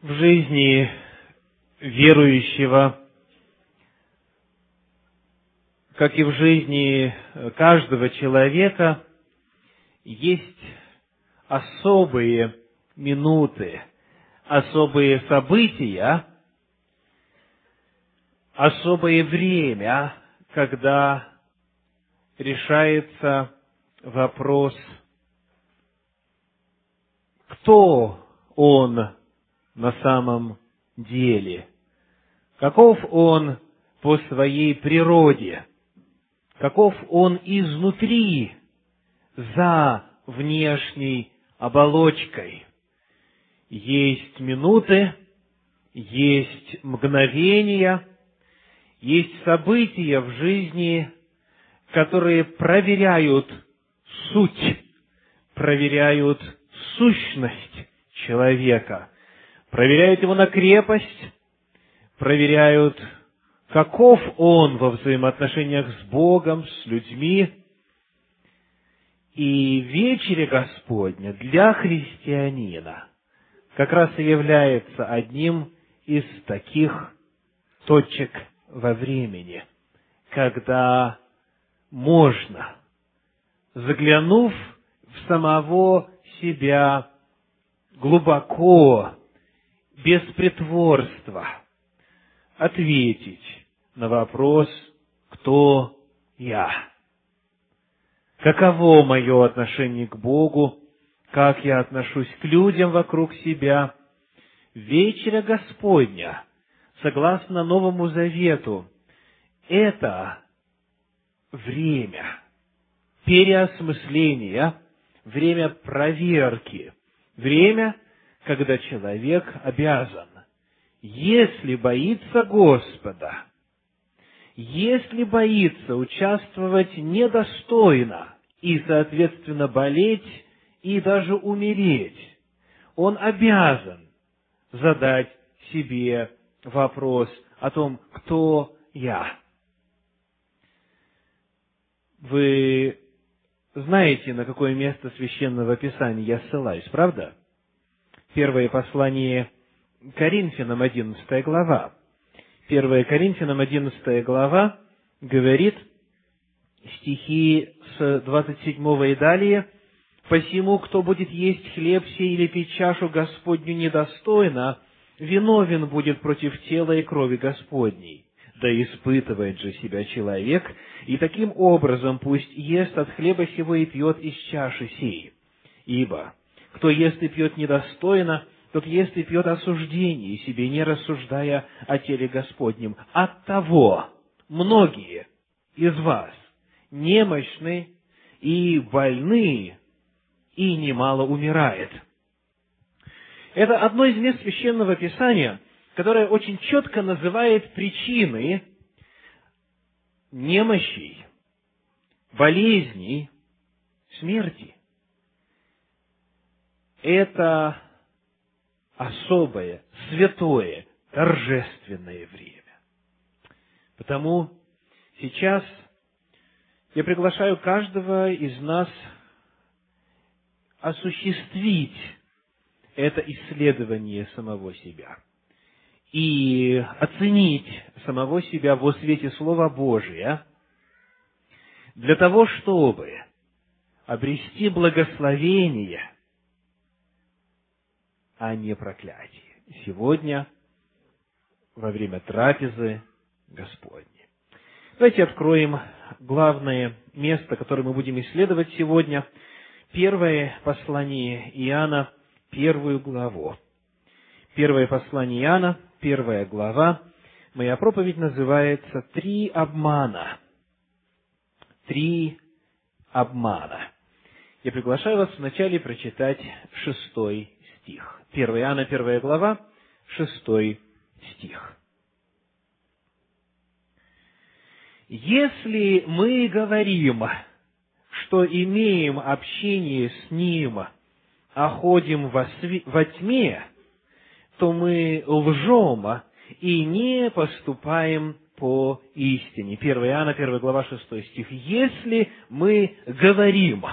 в жизни верующего, как и в жизни каждого человека, есть особые минуты, особые события, особое время, когда решается вопрос, кто он на самом деле, каков он по своей природе, каков он изнутри, за внешней оболочкой. Есть минуты, есть мгновения, есть события в жизни, которые проверяют суть, проверяют сущность человека, проверяют его на крепость, проверяют, каков он во взаимоотношениях с Богом, с людьми. И вечере Господня для христианина как раз и является одним из таких точек во времени, когда можно, заглянув в самого себя глубоко, без притворства, ответить на вопрос «Кто я?» Каково мое отношение к Богу? Как я отношусь к людям вокруг себя? Вечеря Господня, согласно Новому Завету, это время переосмысления, время проверки, время, когда человек обязан, если боится Господа, если боится участвовать недостойно и, соответственно, болеть и даже умереть, он обязан задать себе вопрос о том, кто я. Вы знаете, на какое место священного писания я ссылаюсь, правда? Первое послание Коринфянам, 11 глава. 1 Коринфянам, 11 глава, говорит стихи с 27 и далее, «Посему, кто будет есть хлеб сей или пить чашу Господню недостойно, виновен будет против тела и крови Господней. Да испытывает же себя человек, и таким образом пусть ест от хлеба сего и пьет из чаши сей. Ибо кто ест и пьет недостойно, тот ест и пьет осуждение себе, не рассуждая о теле Господнем. От того многие из вас немощны и больны, и немало умирает. Это одно из мест священного писания, которое очень четко называет причины немощей, болезней, смерти. Это особое, святое, торжественное время. Потому сейчас я приглашаю каждого из нас осуществить это исследование самого себя и оценить самого себя во свете Слова Божия для того, чтобы обрести благословение – а не проклятие. Сегодня, во время трапезы Господней. Давайте откроем главное место, которое мы будем исследовать сегодня. Первое послание Иоанна, первую главу. Первое послание Иоанна, первая глава. Моя проповедь называется «Три обмана». Три обмана. Я приглашаю вас вначале прочитать шестой стих. 1 Иоанна, 1 глава, 6 стих. Если мы говорим, что имеем общение с Ним, а ходим во, сви- во тьме, то мы лжем и не поступаем по истине. 1 Иоанна, 1 глава, 6 стих. Если мы говорим,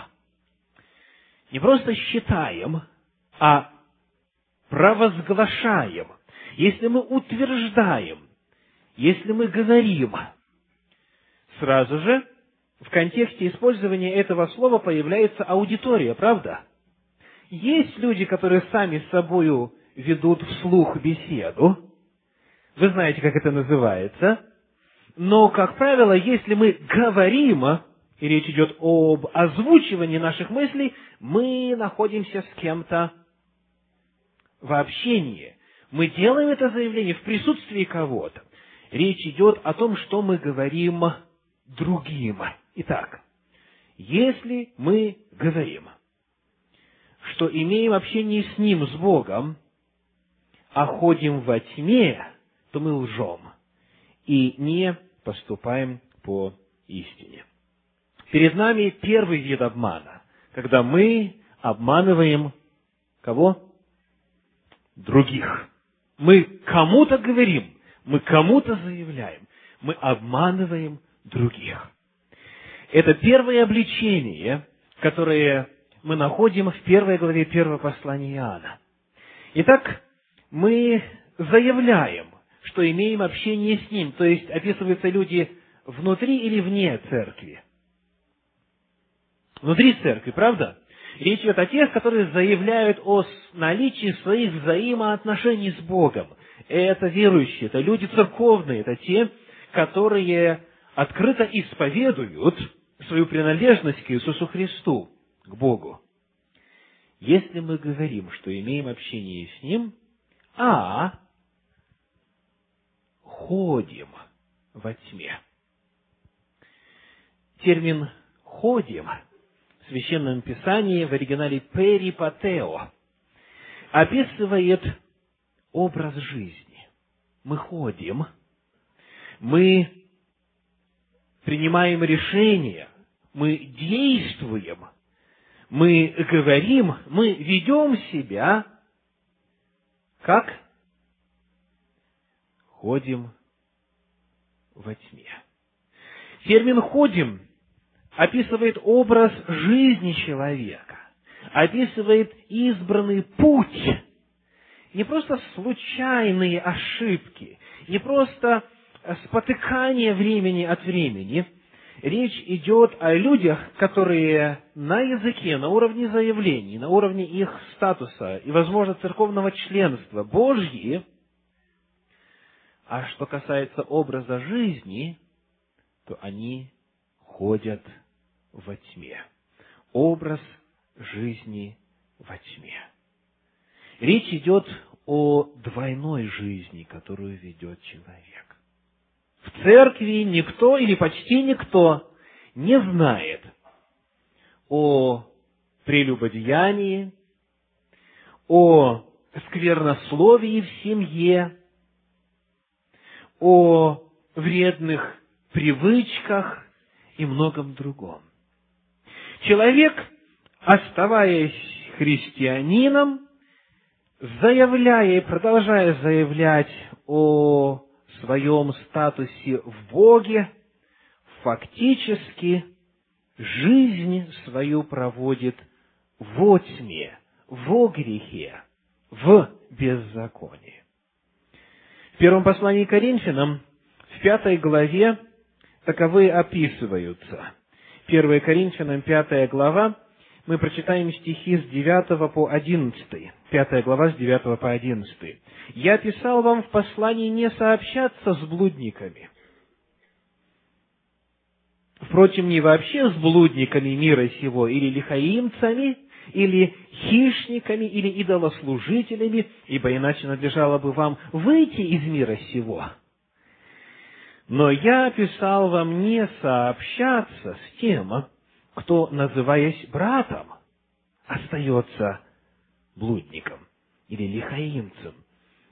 не просто считаем, а провозглашаем, если мы утверждаем, если мы говорим, сразу же в контексте использования этого слова появляется аудитория, правда? Есть люди, которые сами с собою ведут вслух беседу. Вы знаете, как это называется. Но, как правило, если мы говорим, и речь идет об озвучивании наших мыслей, мы находимся с кем-то в общении. Мы делаем это заявление в присутствии кого-то. Речь идет о том, что мы говорим другим. Итак, если мы говорим, что имеем общение с Ним, с Богом, а ходим во тьме, то мы лжем и не поступаем по истине. Перед нами первый вид обмана, когда мы обманываем кого? Других. Мы кому-то говорим, мы кому-то заявляем, мы обманываем других. Это первое обличение, которое мы находим в первой главе первого послания Иоанна. Итак, мы заявляем, что имеем общение с Ним, то есть описываются люди внутри или вне церкви. Внутри церкви, правда? Речь идет о тех, которые заявляют о наличии своих взаимоотношений с Богом. Это верующие, это люди церковные, это те, которые открыто исповедуют свою принадлежность к Иисусу Христу, к Богу. Если мы говорим, что имеем общение с Ним, а ходим во тьме. Термин «ходим» Священном Писании в оригинале «перипатео» описывает образ жизни. Мы ходим, мы принимаем решения, мы действуем, мы говорим, мы ведем себя, как ходим во тьме. Термин «ходим» описывает образ жизни человека, описывает избранный путь, не просто случайные ошибки, не просто спотыкание времени от времени. Речь идет о людях, которые на языке, на уровне заявлений, на уровне их статуса и, возможно, церковного членства Божьи, а что касается образа жизни, то они ходят во тьме. Образ жизни во тьме. Речь идет о двойной жизни, которую ведет человек. В церкви никто или почти никто не знает о прелюбодеянии, о сквернословии в семье, о вредных привычках и многом другом. Человек, оставаясь христианином, заявляя и продолжая заявлять о своем статусе в Боге, фактически жизнь свою проводит во тьме, во грехе, в беззаконии. В первом послании Коринфянам, в пятой главе, таковые описываются. 1 Коринфянам, пятая глава, мы прочитаем стихи с 9 по 11. Пятая глава с 9 по 11. «Я писал вам в послании не сообщаться с блудниками». Впрочем, не вообще с блудниками мира сего, или лихаимцами, или хищниками, или идолослужителями, ибо иначе надлежало бы вам выйти из мира сего. Но я писал вам не сообщаться с тем, кто, называясь братом, остается блудником или лихаимцем,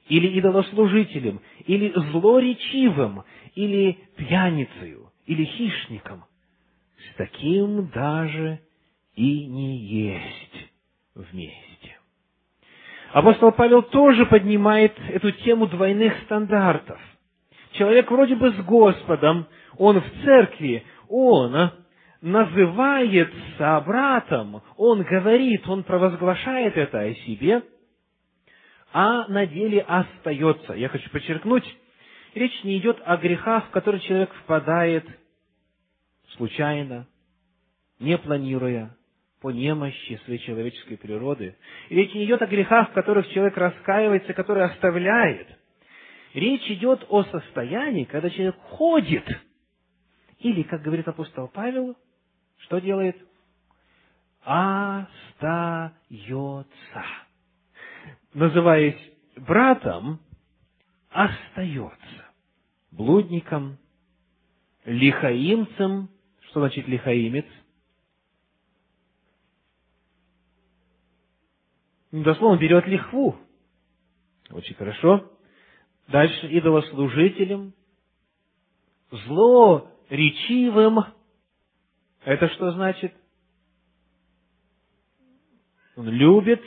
или идолослужителем, или злоречивым, или пьяницею, или хищником. С таким даже и не есть вместе. Апостол Павел тоже поднимает эту тему двойных стандартов. Человек вроде бы с Господом, он в церкви, он называется братом, он говорит, он провозглашает это о себе, а на деле остается. Я хочу подчеркнуть, речь не идет о грехах, в которые человек впадает случайно, не планируя, по немощи своей человеческой природы. речь не идет о грехах, в которых человек раскаивается, которые оставляет. Речь идет о состоянии, когда человек ходит. Или, как говорит апостол Павел, что делает? Остается. Называясь братом, остается. Блудником, лихаимцем. Что значит лихаимец? дословно берет лихву. Очень хорошо. Дальше идолослужителем, злоречивым. Это что значит? Он любит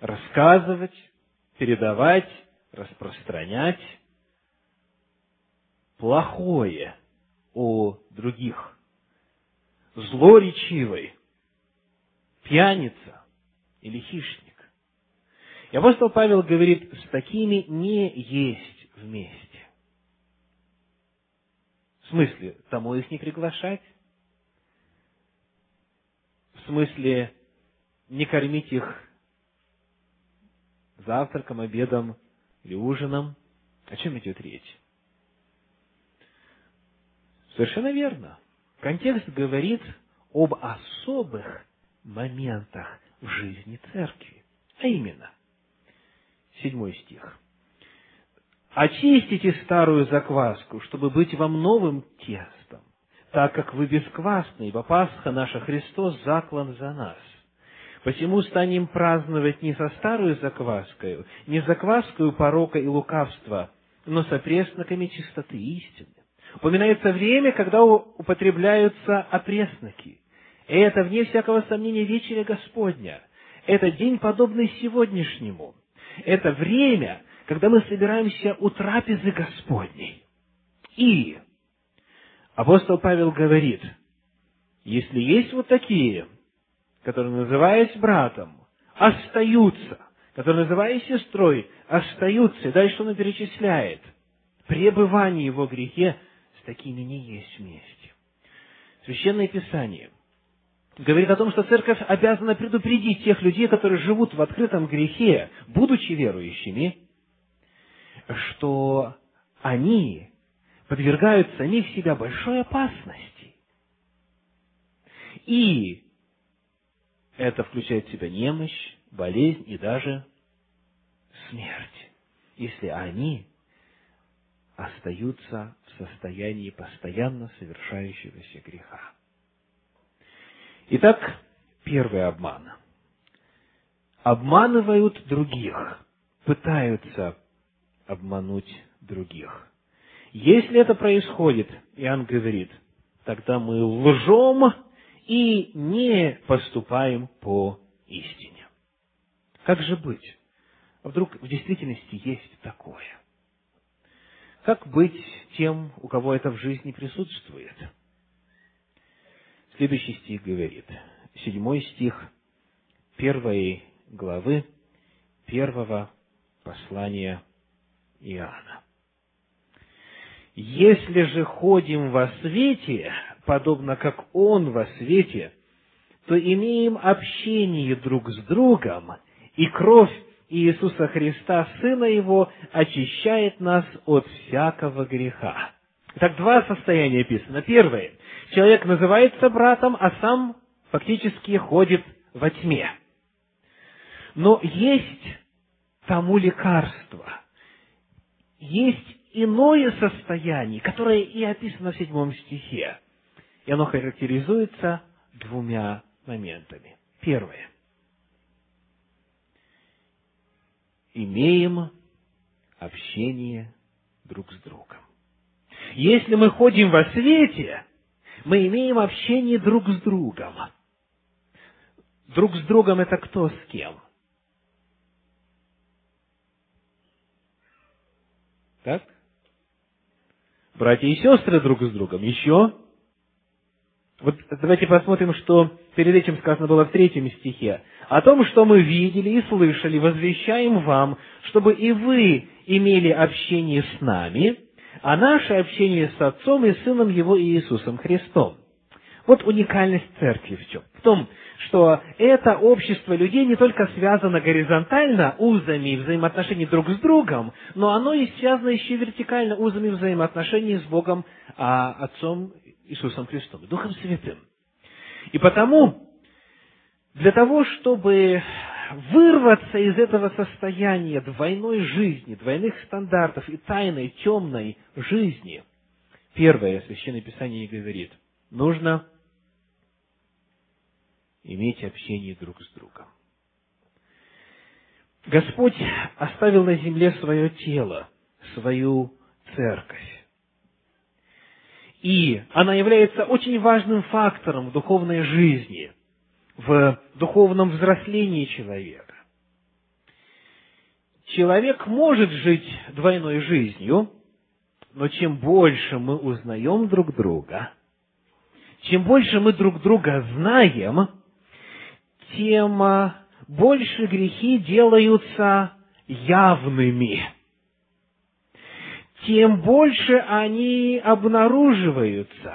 рассказывать, передавать, распространять плохое о других. Злоречивый, пьяница или хищник. И апостол Павел говорит, с такими не есть вместе. В смысле, тому их не приглашать? В смысле, не кормить их завтраком, обедом или ужином? О чем идет речь? Совершенно верно. Контекст говорит об особых моментах в жизни церкви. А именно – Седьмой стих. «Очистите старую закваску, чтобы быть вам новым тестом, так как вы бесквасны, ибо Пасха наша Христос заклан за нас. Посему станем праздновать не со старую закваскою, не закваскою порока и лукавства, но со пресноками чистоты истины. Упоминается время, когда употребляются опресноки. И это, вне всякого сомнения, вечеря Господня. Это день, подобный сегодняшнему – это время, когда мы собираемся у трапезы Господней. И апостол Павел говорит, если есть вот такие, которые, называясь братом, остаются, которые, называясь сестрой, остаются, и дальше он перечисляет, пребывание его грехе с такими не есть вместе. Священное Писание – говорит о том, что церковь обязана предупредить тех людей, которые живут в открытом грехе, будучи верующими, что они подвергают самих себя большой опасности. И это включает в себя немощь, болезнь и даже смерть, если они остаются в состоянии постоянно совершающегося греха. Итак, первый обман. Обманывают других, пытаются обмануть других. Если это происходит, Иоанн говорит, тогда мы лжем и не поступаем по истине. Как же быть? А вдруг в действительности есть такое? Как быть тем, у кого это в жизни присутствует? Следующий стих говорит, седьмой стих первой главы первого послания Иоанна. «Если же ходим во свете, подобно как Он во свете, то имеем общение друг с другом, и кровь Иисуса Христа, Сына Его, очищает нас от всякого греха». Так два состояния описано. Первое. Человек называется братом, а сам фактически ходит во тьме. Но есть тому лекарство. Есть иное состояние, которое и описано в седьмом стихе. И оно характеризуется двумя моментами. Первое. Имеем общение друг с другом. Если мы ходим во свете, мы имеем общение друг с другом. Друг с другом это кто с кем? Так? Братья и сестры друг с другом. Еще? Вот давайте посмотрим, что перед этим сказано было в третьем стихе. «О том, что мы видели и слышали, возвещаем вам, чтобы и вы имели общение с нами, а наше общение с Отцом и Сыном Его Иисусом Христом». Вот уникальность церкви в чем? В том, что это общество людей не только связано горизонтально узами взаимоотношений друг с другом, но оно и связано еще вертикально узами взаимоотношений с Богом, а Отцом Иисусом Христом, Духом Святым. И потому, для того, чтобы вырваться из этого состояния двойной жизни, двойных стандартов и тайной, темной жизни, первое Священное Писание говорит, нужно иметь общение друг с другом. Господь оставил на земле свое тело, свою церковь. И она является очень важным фактором в духовной жизни, в духовном взрослении человека. Человек может жить двойной жизнью, но чем больше мы узнаем друг друга, чем больше мы друг друга знаем, тем а, больше грехи делаются явными – тем больше они обнаруживаются.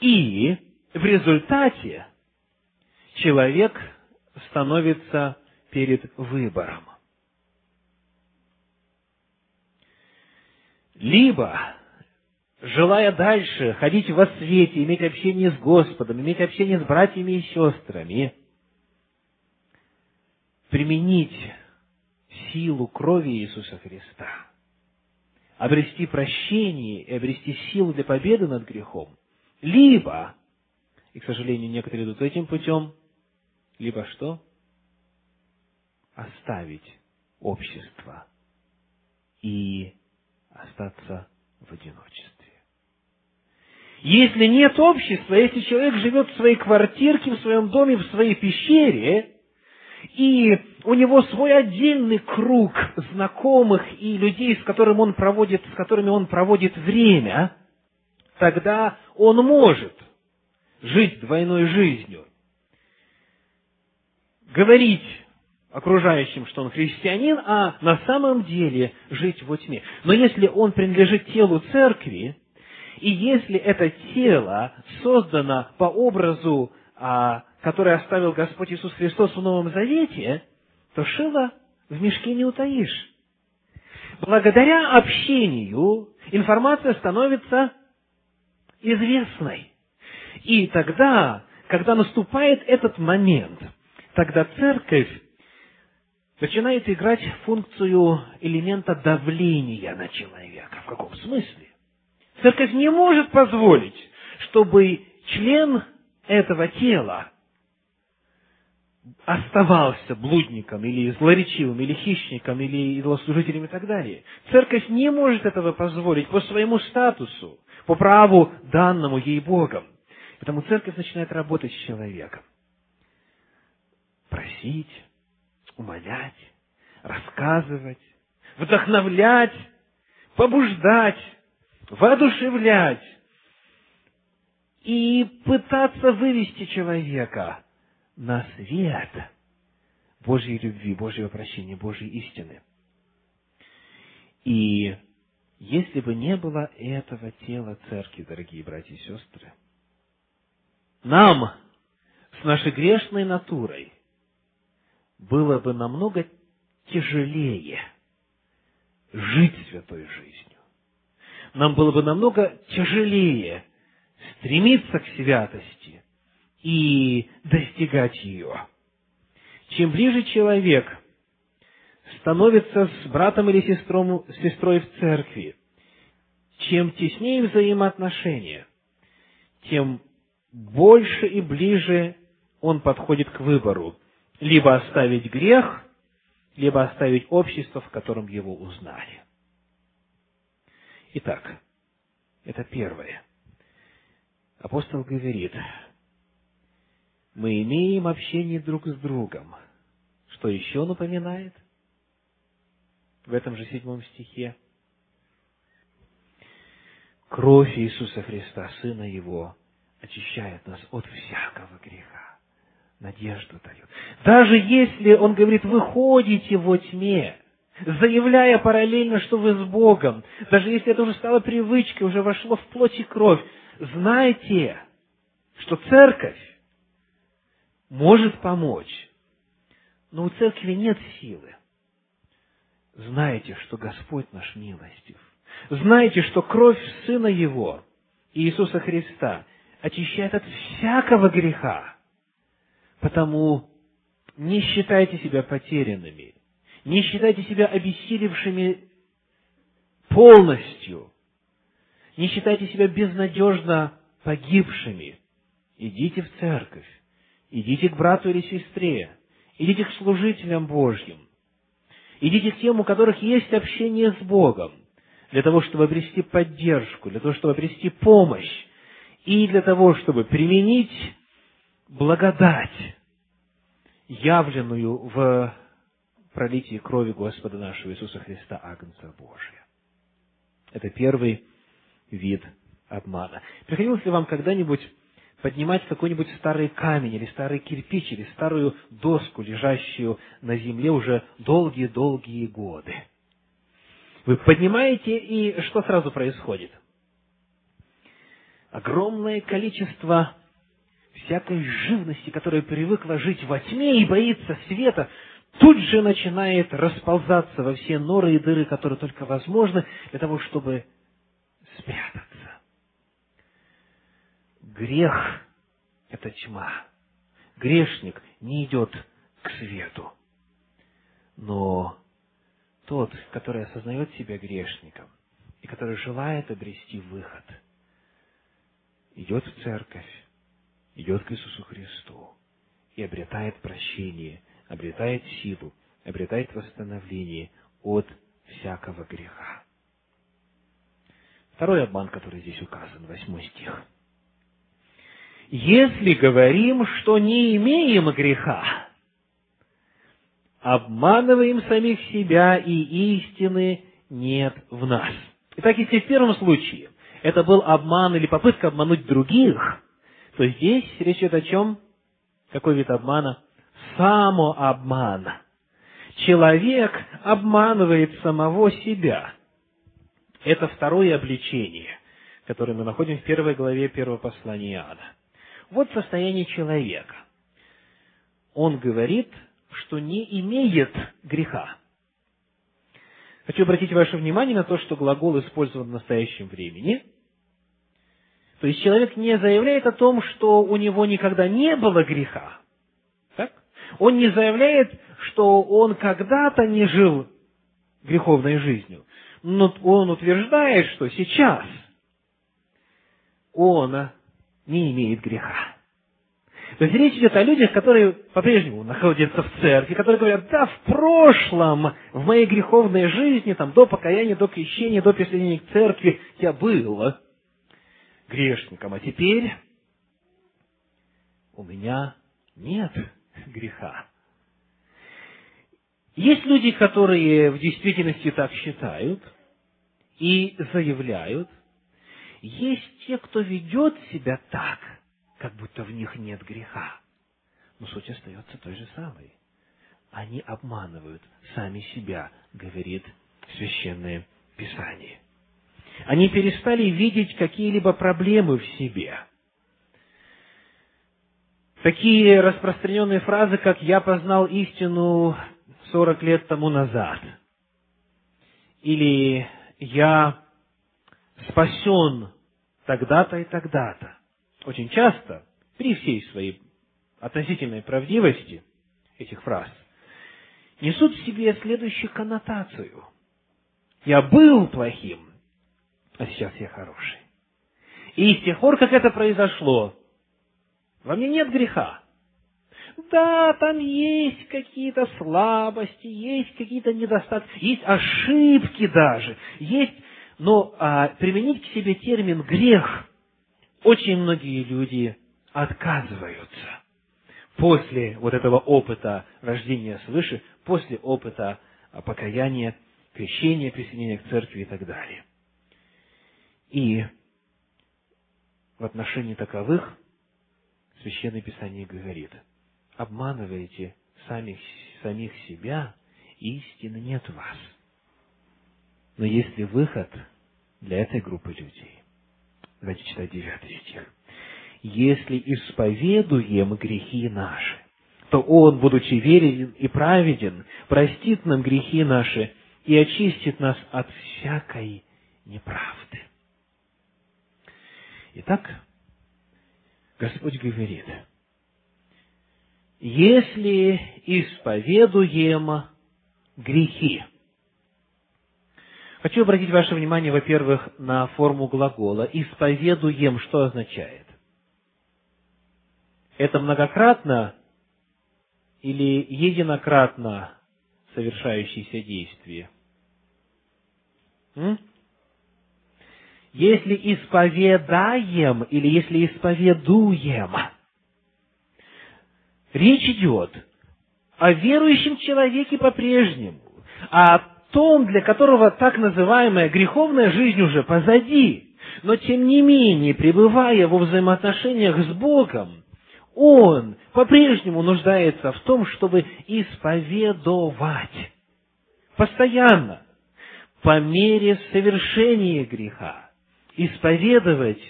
И в результате человек становится перед выбором. Либо, желая дальше ходить во свете, иметь общение с Господом, иметь общение с братьями и сестрами, применить силу крови Иисуса Христа, обрести прощение и обрести силу для победы над грехом, либо, и, к сожалению, некоторые идут этим путем, либо что? Оставить общество и остаться в одиночестве. Если нет общества, если человек живет в своей квартирке, в своем доме, в своей пещере, и у него свой отдельный круг знакомых и людей, с, которым он проводит, с которыми он проводит время, тогда он может жить двойной жизнью. Говорить окружающим, что он христианин, а на самом деле жить во тьме. Но если он принадлежит телу церкви, и если это тело создано по образу а, который оставил Господь Иисус Христос в Новом Завете, то шило в мешке не утаишь. Благодаря общению информация становится известной. И тогда, когда наступает этот момент, тогда церковь начинает играть функцию элемента давления на человека. В каком смысле? Церковь не может позволить, чтобы член этого тела оставался блудником или злоречивым, или хищником, или идолослужителем и так далее. Церковь не может этого позволить по своему статусу, по праву данному ей Богом. Потому церковь начинает работать с человеком. Просить, умолять, рассказывать, вдохновлять, побуждать, воодушевлять и пытаться вывести человека на свет Божьей любви, Божьего прощения, Божьей истины. И если бы не было этого тела церкви, дорогие братья и сестры, нам с нашей грешной натурой было бы намного тяжелее жить святой жизнью. Нам было бы намного тяжелее стремиться к святости, и достигать ее. Чем ближе человек становится с братом или сестром, сестрой в церкви, чем теснее взаимоотношения, тем больше и ближе он подходит к выбору. Либо оставить грех, либо оставить общество, в котором его узнали. Итак, это первое. Апостол говорит, мы имеем общение друг с другом. Что еще напоминает? В этом же седьмом стихе. кровь Иисуса Христа, Сына Его, очищает нас от всякого греха. Надежду дает. Даже если, он говорит, вы ходите во тьме, заявляя параллельно, что вы с Богом, даже если это уже стало привычкой, уже вошло в плоть и кровь, знайте, что церковь может помочь, но у церкви нет силы. Знайте, что Господь наш милостив. Знайте, что кровь Сына Его, Иисуса Христа, очищает от всякого греха. Потому не считайте себя потерянными, не считайте себя обессилевшими полностью, не считайте себя безнадежно погибшими. Идите в церковь, идите к брату или сестре, идите к служителям Божьим, идите к тем, у которых есть общение с Богом, для того, чтобы обрести поддержку, для того, чтобы обрести помощь, и для того, чтобы применить благодать, явленную в пролитии крови Господа нашего Иисуса Христа, Агнца Божия. Это первый вид обмана. Приходилось ли вам когда-нибудь поднимать какой-нибудь старый камень или старый кирпич или старую доску, лежащую на земле уже долгие-долгие годы? Вы поднимаете, и что сразу происходит? Огромное количество всякой живности, которая привыкла жить во тьме и боится света, тут же начинает расползаться во все норы и дыры, которые только возможны, для того, чтобы спрятаться. Грех – это тьма. Грешник не идет к свету. Но тот, который осознает себя грешником и который желает обрести выход, идет в церковь, идет к Иисусу Христу и обретает прощение, обретает силу, обретает восстановление от всякого греха. Второй обман, который здесь указан, восьмой стих. Если говорим, что не имеем греха, обманываем самих себя, и истины нет в нас. Итак, если в первом случае это был обман или попытка обмануть других, то здесь речь идет о чем? Какой вид обмана? Самообман. Человек обманывает самого себя. Это второе обличение, которое мы находим в первой главе первого послания Иоанна. Вот состояние человека. Он говорит, что не имеет греха. Хочу обратить ваше внимание на то, что глагол использован в настоящем времени. То есть человек не заявляет о том, что у него никогда не было греха. Он не заявляет, что он когда-то не жил греховной жизнью. Но он утверждает, что сейчас он не имеет греха. То есть речь идет о людях, которые по-прежнему находятся в церкви, которые говорят, да, в прошлом, в моей греховной жизни, там, до покаяния, до крещения, до присоединения к церкви, я был грешником, а теперь у меня нет греха. Есть люди, которые в действительности так считают и заявляют. Есть те, кто ведет себя так – как будто в них нет греха. Но суть остается той же самой. Они обманывают сами себя, говорит Священное Писание. Они перестали видеть какие-либо проблемы в себе. Такие распространенные фразы, как «я познал истину сорок лет тому назад», или «я спасен тогда-то и тогда-то», очень часто, при всей своей относительной правдивости этих фраз, несут в себе следующую коннотацию. Я был плохим, а сейчас я хороший. И с тех пор, как это произошло, во мне нет греха. Да, там есть какие-то слабости, есть какие-то недостатки, есть ошибки даже, есть, но а, применить к себе термин грех очень многие люди отказываются после вот этого опыта рождения свыше, после опыта покаяния, крещения, присоединения к церкви и так далее. И в отношении таковых Священное Писание говорит, обманываете самих, самих себя, истины нет в вас. Но есть ли выход для этой группы людей? Давайте читать девятый стих. «Если исповедуем грехи наши, то Он, будучи верен и праведен, простит нам грехи наши и очистит нас от всякой неправды». Итак, Господь говорит, если исповедуем грехи, Хочу обратить ваше внимание, во-первых, на форму глагола. «Исповедуем» что означает? Это многократно или единократно совершающееся действие? Если исповедаем или если исповедуем, речь идет о верующем человеке по-прежнему, о том, для которого так называемая греховная жизнь уже позади, но тем не менее, пребывая во взаимоотношениях с Богом, он по-прежнему нуждается в том, чтобы исповедовать постоянно, по мере совершения греха, исповедовать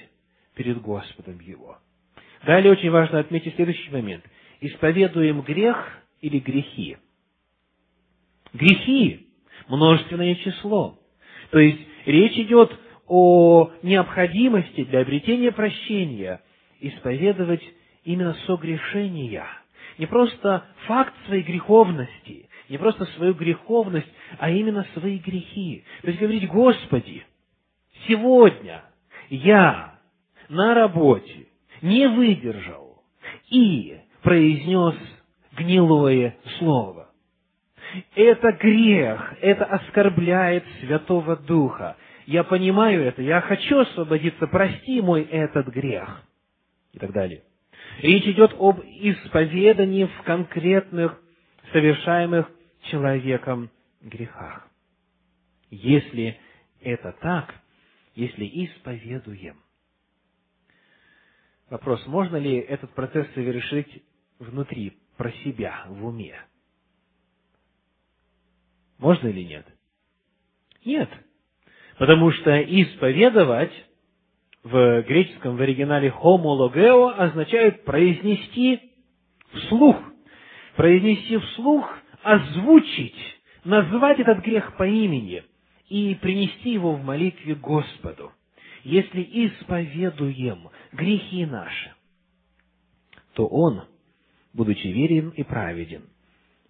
перед Господом его. Далее очень важно отметить следующий момент. Исповедуем грех или грехи. Грехи – множественное число. То есть, речь идет о необходимости для обретения прощения исповедовать именно согрешения. Не просто факт своей греховности, не просто свою греховность, а именно свои грехи. То есть говорить, Господи, сегодня я на работе не выдержал и произнес гнилое слово. Это грех, это оскорбляет Святого Духа. Я понимаю это, я хочу освободиться, прости мой этот грех. И так далее. Речь идет об исповедании в конкретных, совершаемых человеком грехах. Если это так, если исповедуем. Вопрос, можно ли этот процесс совершить внутри, про себя, в уме? Можно или нет? Нет. Потому что исповедовать в греческом в оригинале homologeo означает произнести вслух. Произнести вслух, озвучить, назвать этот грех по имени и принести его в молитве Господу. Если исповедуем грехи наши, то Он, будучи верен и праведен,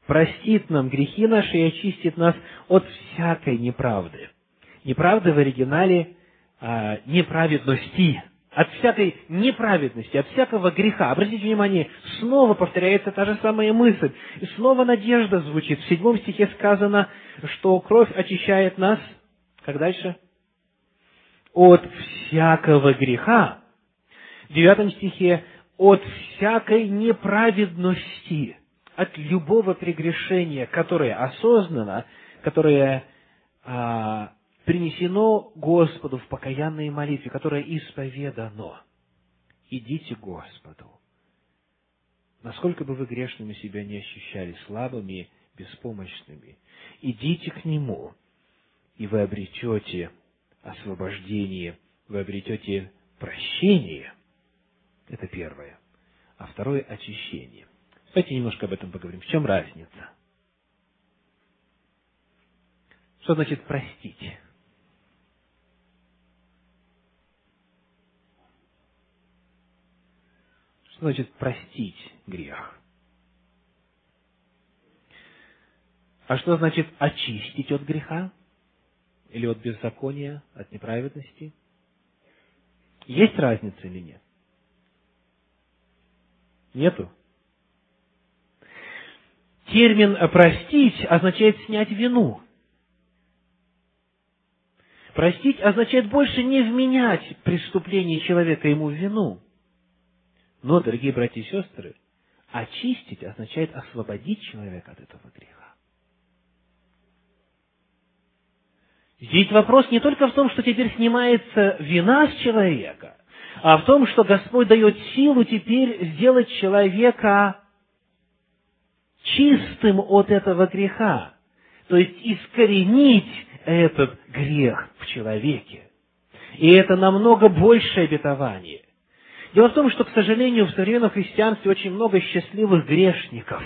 простит нам грехи наши и очистит нас от всякой неправды. Неправда в оригинале а, неправедности, от всякой неправедности, от всякого греха. Обратите внимание, снова повторяется та же самая мысль. И снова надежда звучит. В седьмом стихе сказано, что кровь очищает нас, как дальше? От всякого греха. В девятом стихе от всякой неправедности, от любого прегрешения, которое осознанно, которое а, принесено Господу в покаянной молитве, которое исповедано. Идите Господу. Насколько бы вы грешными себя не ощущали, слабыми, беспомощными, идите к Нему, и вы обретете освобождение, вы обретете прощение. Это первое. А второе – очищение. Давайте немножко об этом поговорим. В чем разница? Что значит простить? Что значит простить грех? А что значит очистить от греха? Или от беззакония, от неправедности? Есть разница или нет? Нету? Термин «простить» означает снять вину. Простить означает больше не вменять преступление человека ему в вину. Но, дорогие братья и сестры, очистить означает освободить человека от этого греха. Здесь вопрос не только в том, что теперь снимается вина с человека, а в том, что Господь дает силу теперь сделать человека чистым от этого греха, то есть искоренить этот грех в человеке. И это намного большее обетование. Дело в том, что, к сожалению, в современном христианстве очень много счастливых грешников.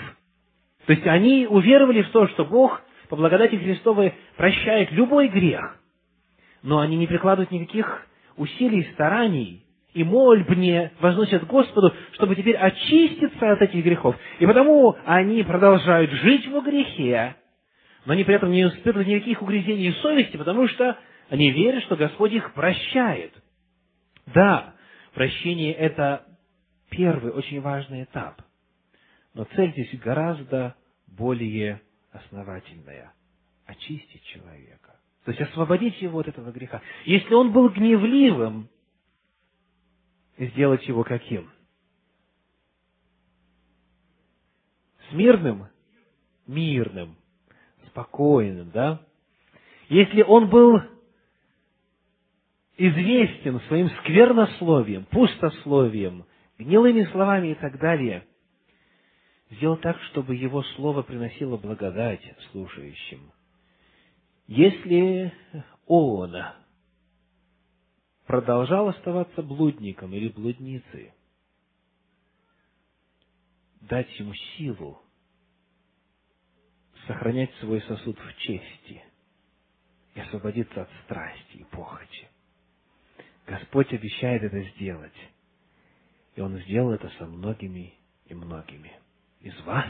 То есть они уверовали в то, что Бог по благодати Христовой прощает любой грех, но они не прикладывают никаких усилий стараний и мольбне возносят Господу, чтобы теперь очиститься от этих грехов. И потому они продолжают жить во грехе, но они при этом не испытывают никаких угрызений совести, потому что они верят, что Господь их прощает. Да, прощение – это первый очень важный этап, но цель здесь гораздо более основательная – очистить человека. То есть освободить его от этого греха. Если он был гневливым, сделать его каким? Смирным? Мирным, спокойным, да? Если он был известен своим сквернословием, пустословием, гнилыми словами и так далее, сделать так, чтобы его слово приносило благодать слушающим. Если он продолжал оставаться блудником или блудницей, дать ему силу сохранять свой сосуд в чести и освободиться от страсти и похоти. Господь обещает это сделать. И Он сделал это со многими и многими из вас.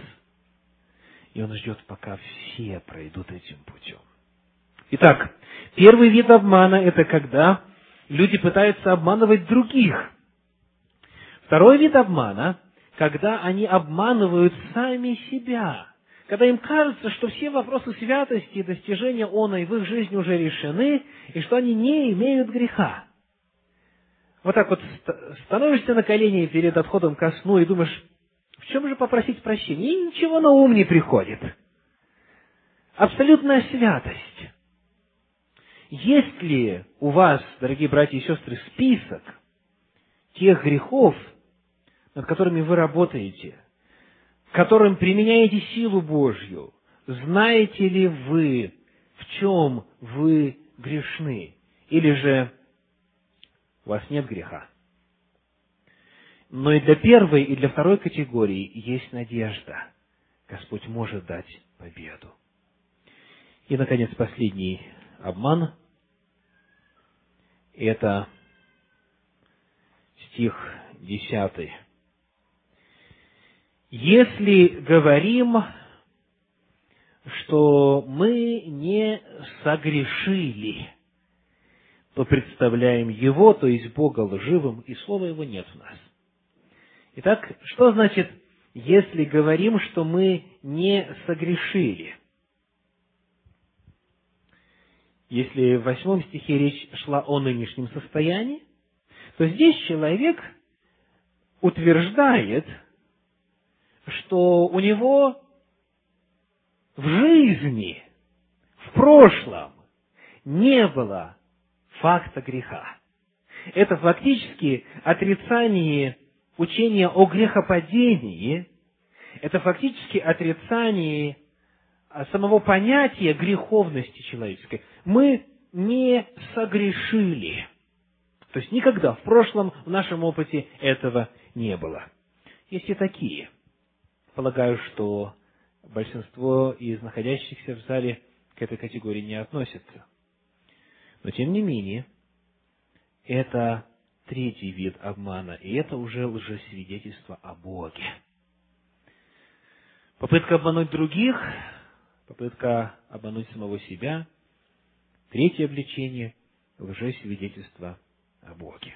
И Он ждет, пока все пройдут этим путем. Итак, первый вид обмана – это когда люди пытаются обманывать других. Второй вид обмана – когда они обманывают сами себя. Когда им кажется, что все вопросы святости и достижения она и в их жизни уже решены, и что они не имеют греха. Вот так вот становишься на колени перед отходом ко сну и думаешь, в чем же попросить прощения? И ничего на ум не приходит. Абсолютная святость. Есть ли у вас, дорогие братья и сестры, список тех грехов, над которыми вы работаете, которым применяете силу Божью? Знаете ли вы, в чем вы грешны? Или же у вас нет греха? Но и для первой, и для второй категории есть надежда. Господь может дать победу. И, наконец, последний обман – это стих десятый. Если говорим, что мы не согрешили, то представляем Его, то есть Бога лживым, и Слова Его нет в нас. Итак, что значит, если говорим, что мы не согрешили? Если в восьмом стихе речь шла о нынешнем состоянии, то здесь человек утверждает, что у него в жизни, в прошлом не было факта греха. Это фактически отрицание учения о грехопадении, это фактически отрицание самого понятия греховности человеческой. Мы не согрешили. То есть никогда в прошлом, в нашем опыте этого не было. Есть и такие. Полагаю, что большинство из находящихся в зале к этой категории не относятся. Но тем не менее, это третий вид обмана, и это уже лжесвидетельство о Боге. Попытка обмануть других попытка обмануть самого себя. Третье обличение – лжесвидетельство о Боге.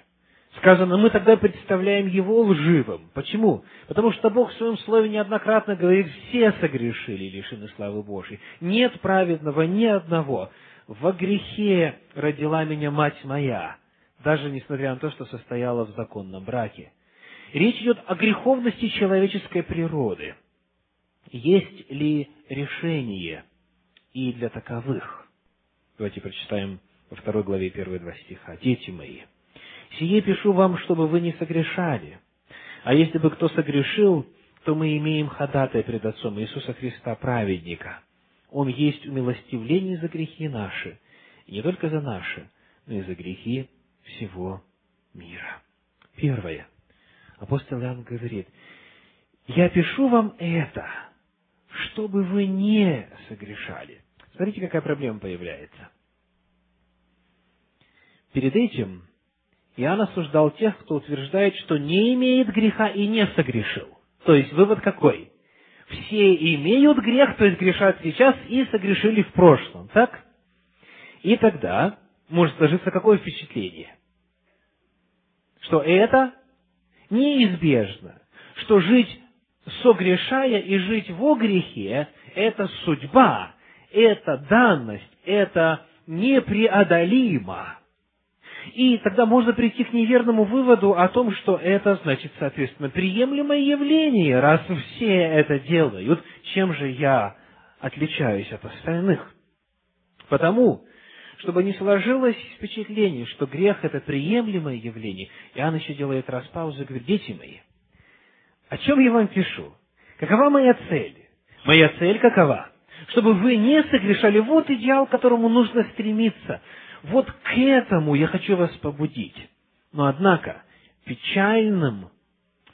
Сказано, мы тогда представляем Его лживым. Почему? Потому что Бог в Своем Слове неоднократно говорит, все согрешили и лишены славы Божьей. Нет праведного ни одного. Во грехе родила меня мать моя, даже несмотря на то, что состояла в законном браке. Речь идет о греховности человеческой природы – есть ли решение и для таковых? Давайте прочитаем во второй главе первые два стиха. «Дети мои, Сие пишу вам, чтобы вы не согрешали. А если бы кто согрешил, то мы имеем ходатай пред Отцом Иисуса Христа, праведника. Он есть умилостивление за грехи наши, и не только за наши, но и за грехи всего мира. Первое. Апостол Иоанн говорит, «Я пишу вам это, чтобы вы не согрешали». Смотрите, какая проблема появляется. Перед этим Иоанн осуждал тех, кто утверждает, что не имеет греха и не согрешил. То есть вывод какой? Все имеют грех, то есть грешат сейчас и согрешили в прошлом, так? И тогда может сложиться какое впечатление? Что это неизбежно, что жить согрешая и жить во грехе – это судьба, это данность, это непреодолимо. И тогда можно прийти к неверному выводу о том, что это значит, соответственно, приемлемое явление, раз все это делают, чем же я отличаюсь от остальных? Потому, чтобы не сложилось впечатление, что грех – это приемлемое явление, Иоанн еще делает раз паузу и говорит, дети мои, о чем я вам пишу? Какова моя цель? Моя цель какова? Чтобы вы не согрешали. Вот идеал, к которому нужно стремиться. Вот к этому я хочу вас побудить. Но однако, печальным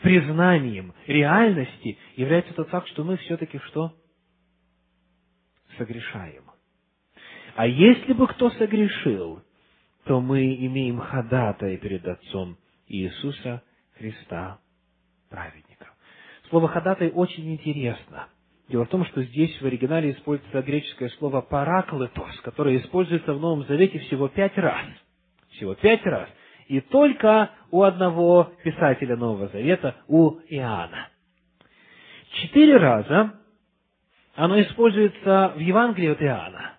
признанием реальности является тот факт, что мы все-таки что? Согрешаем. А если бы кто согрешил, то мы имеем ходатая перед Отцом Иисуса Христа, праведника. Слово «ходатай» очень интересно – Дело в том, что здесь в оригинале используется греческое слово «параклетос», которое используется в Новом Завете всего пять раз. Всего пять раз. И только у одного писателя Нового Завета, у Иоанна. Четыре раза оно используется в Евангелии от Иоанна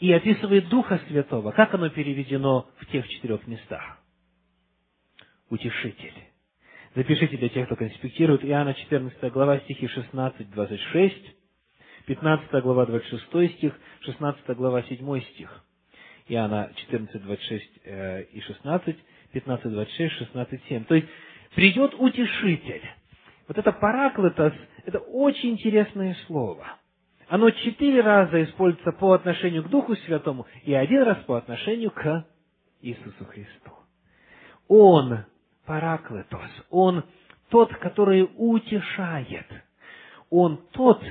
и описывает Духа Святого. Как оно переведено в тех четырех местах? Утешитель Запишите для тех, кто конспектирует. Иоанна 14 глава, стихи 16-26, 15 глава, 26 стих, 16 глава, 7 стих. Иоанна 14, 26 э, и 16, 15, 26, 16, 7. То есть, придет утешитель. Вот это параклетос, это очень интересное слово. Оно четыре раза используется по отношению к Духу Святому и один раз по отношению к Иисусу Христу. Он параклетос. Он тот, который утешает. Он тот,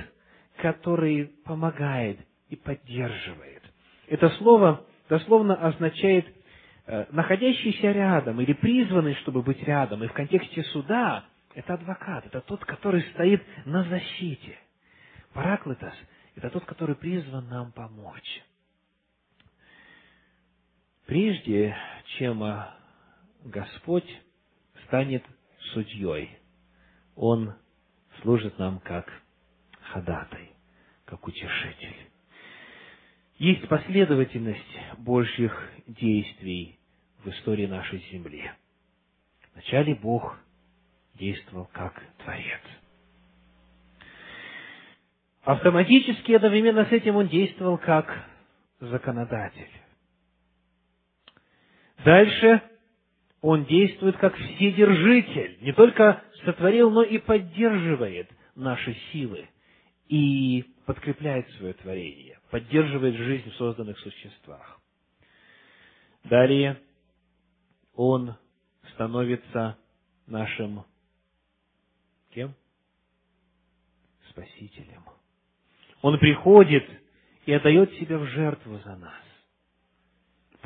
который помогает и поддерживает. Это слово дословно означает э, находящийся рядом или призванный, чтобы быть рядом. И в контексте суда это адвокат, это тот, который стоит на защите. Параклетос – это тот, который призван нам помочь. Прежде чем э, Господь станет судьей. Он служит нам как ходатай, как утешитель. Есть последовательность Божьих действий в истории нашей земли. Вначале Бог действовал как Творец. Автоматически одновременно с этим Он действовал как законодатель. Дальше он действует как вседержитель, не только сотворил, но и поддерживает наши силы и подкрепляет свое творение, поддерживает жизнь в созданных существах. Далее он становится нашим кем? Спасителем. Он приходит и отдает себя в жертву за нас.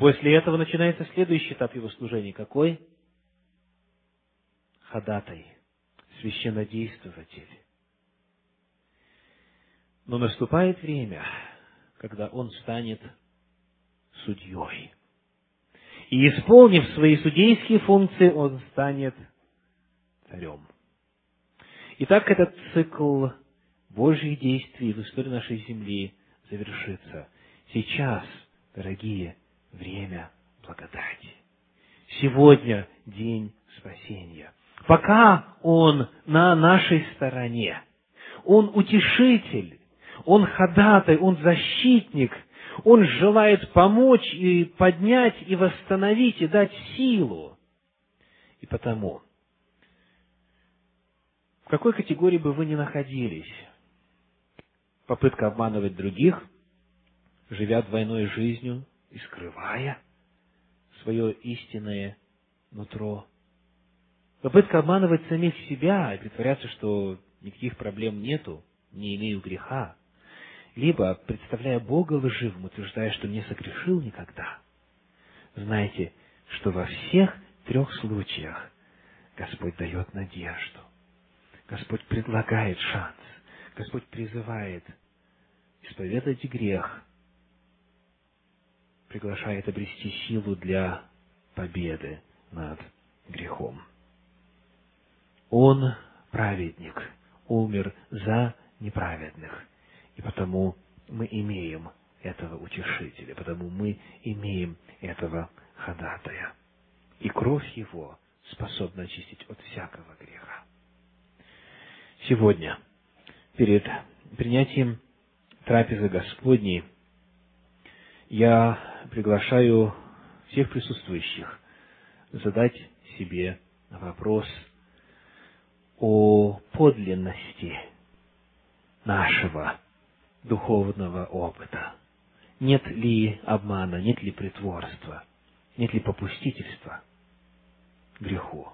После этого начинается следующий этап его служения. Какой? Ходатай, священнодействователь. Но наступает время, когда он станет судьей. И исполнив свои судейские функции, он станет царем. Итак, этот цикл Божьих действий в истории нашей земли завершится. Сейчас, дорогие время благодати. Сегодня день спасения. Пока Он на нашей стороне, Он утешитель, Он ходатай, Он защитник, Он желает помочь и поднять, и восстановить, и дать силу И потому, в какой категории бы вы ни находились, попытка обманывать других, живя двойной жизнью и скрывая свое истинное нутро, попытка обманывать самих себя и притворяться, что никаких проблем нету, не имею греха, либо, представляя Бога лживым, утверждая, что не согрешил никогда, знайте, что во всех трех случаях Господь дает надежду. Господь предлагает шанс. Господь призывает исповедать грех, приглашает обрести силу для победы над грехом. Он праведник, умер за неправедных, и потому мы имеем этого утешителя, потому мы имеем этого ходатая. И кровь его способна очистить от всякого греха. Сегодня, перед принятием трапезы Господней, я приглашаю всех присутствующих задать себе вопрос о подлинности нашего духовного опыта. Нет ли обмана, нет ли притворства, нет ли попустительства греху.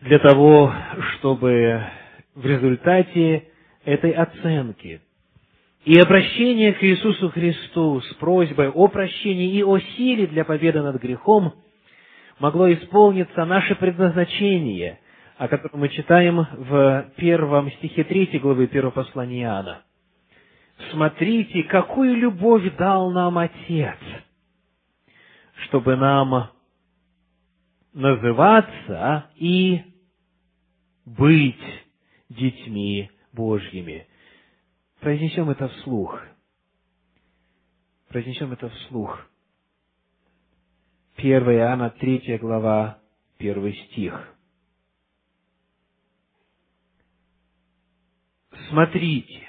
Для того, чтобы в результате этой оценки и обращения к Иисусу Христу с просьбой о прощении и о силе для победы над грехом могло исполниться наше предназначение – о котором мы читаем в первом стихе третьей главы первого послания Иоанна. «Смотрите, какую любовь дал нам Отец, чтобы нам называться и быть детьми Божьими». Произнесем это вслух. Произнесем это вслух. 1 Иоанна, 3 глава, 1 стих. Смотрите,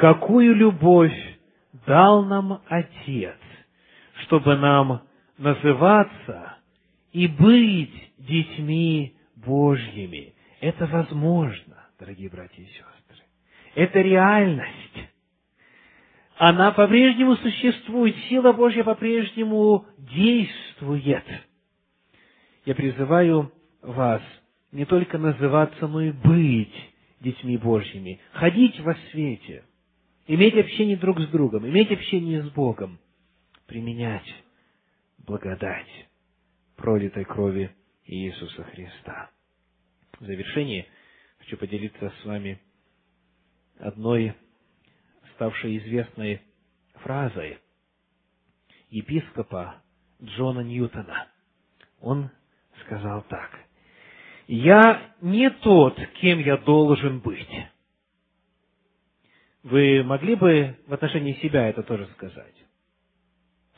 какую любовь дал нам Отец, чтобы нам называться и быть детьми Божьими. Это возможно, дорогие братья и сестры. Это реальность. Она по-прежнему существует, сила Божья по-прежнему действует. Я призываю вас не только называться, но и быть детьми Божьими, ходить во свете, иметь общение друг с другом, иметь общение с Богом, применять благодать пролитой крови Иисуса Христа. В завершение хочу поделиться с вами одной ставшей известной фразой епископа Джона Ньютона. Он сказал так – я не тот, кем я должен быть. Вы могли бы в отношении себя это тоже сказать?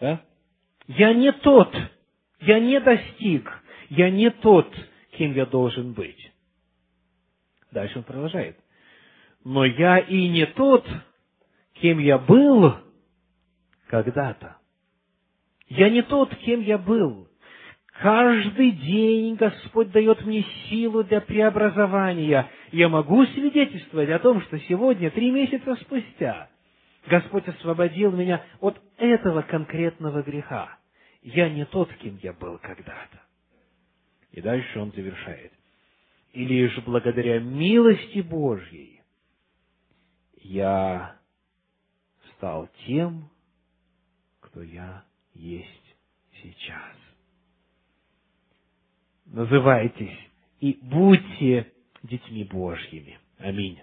Да? Я не тот, я не достиг, я не тот, кем я должен быть. Дальше он продолжает. Но я и не тот, кем я был когда-то. Я не тот, кем я был. Каждый день Господь дает мне силу для преобразования. Я могу свидетельствовать о том, что сегодня, три месяца спустя, Господь освободил меня от этого конкретного греха. Я не тот, кем я был когда-то. И дальше он завершает. И лишь благодаря милости Божьей я стал тем, кто я есть сейчас называйтесь и будьте детьми Божьими. Аминь.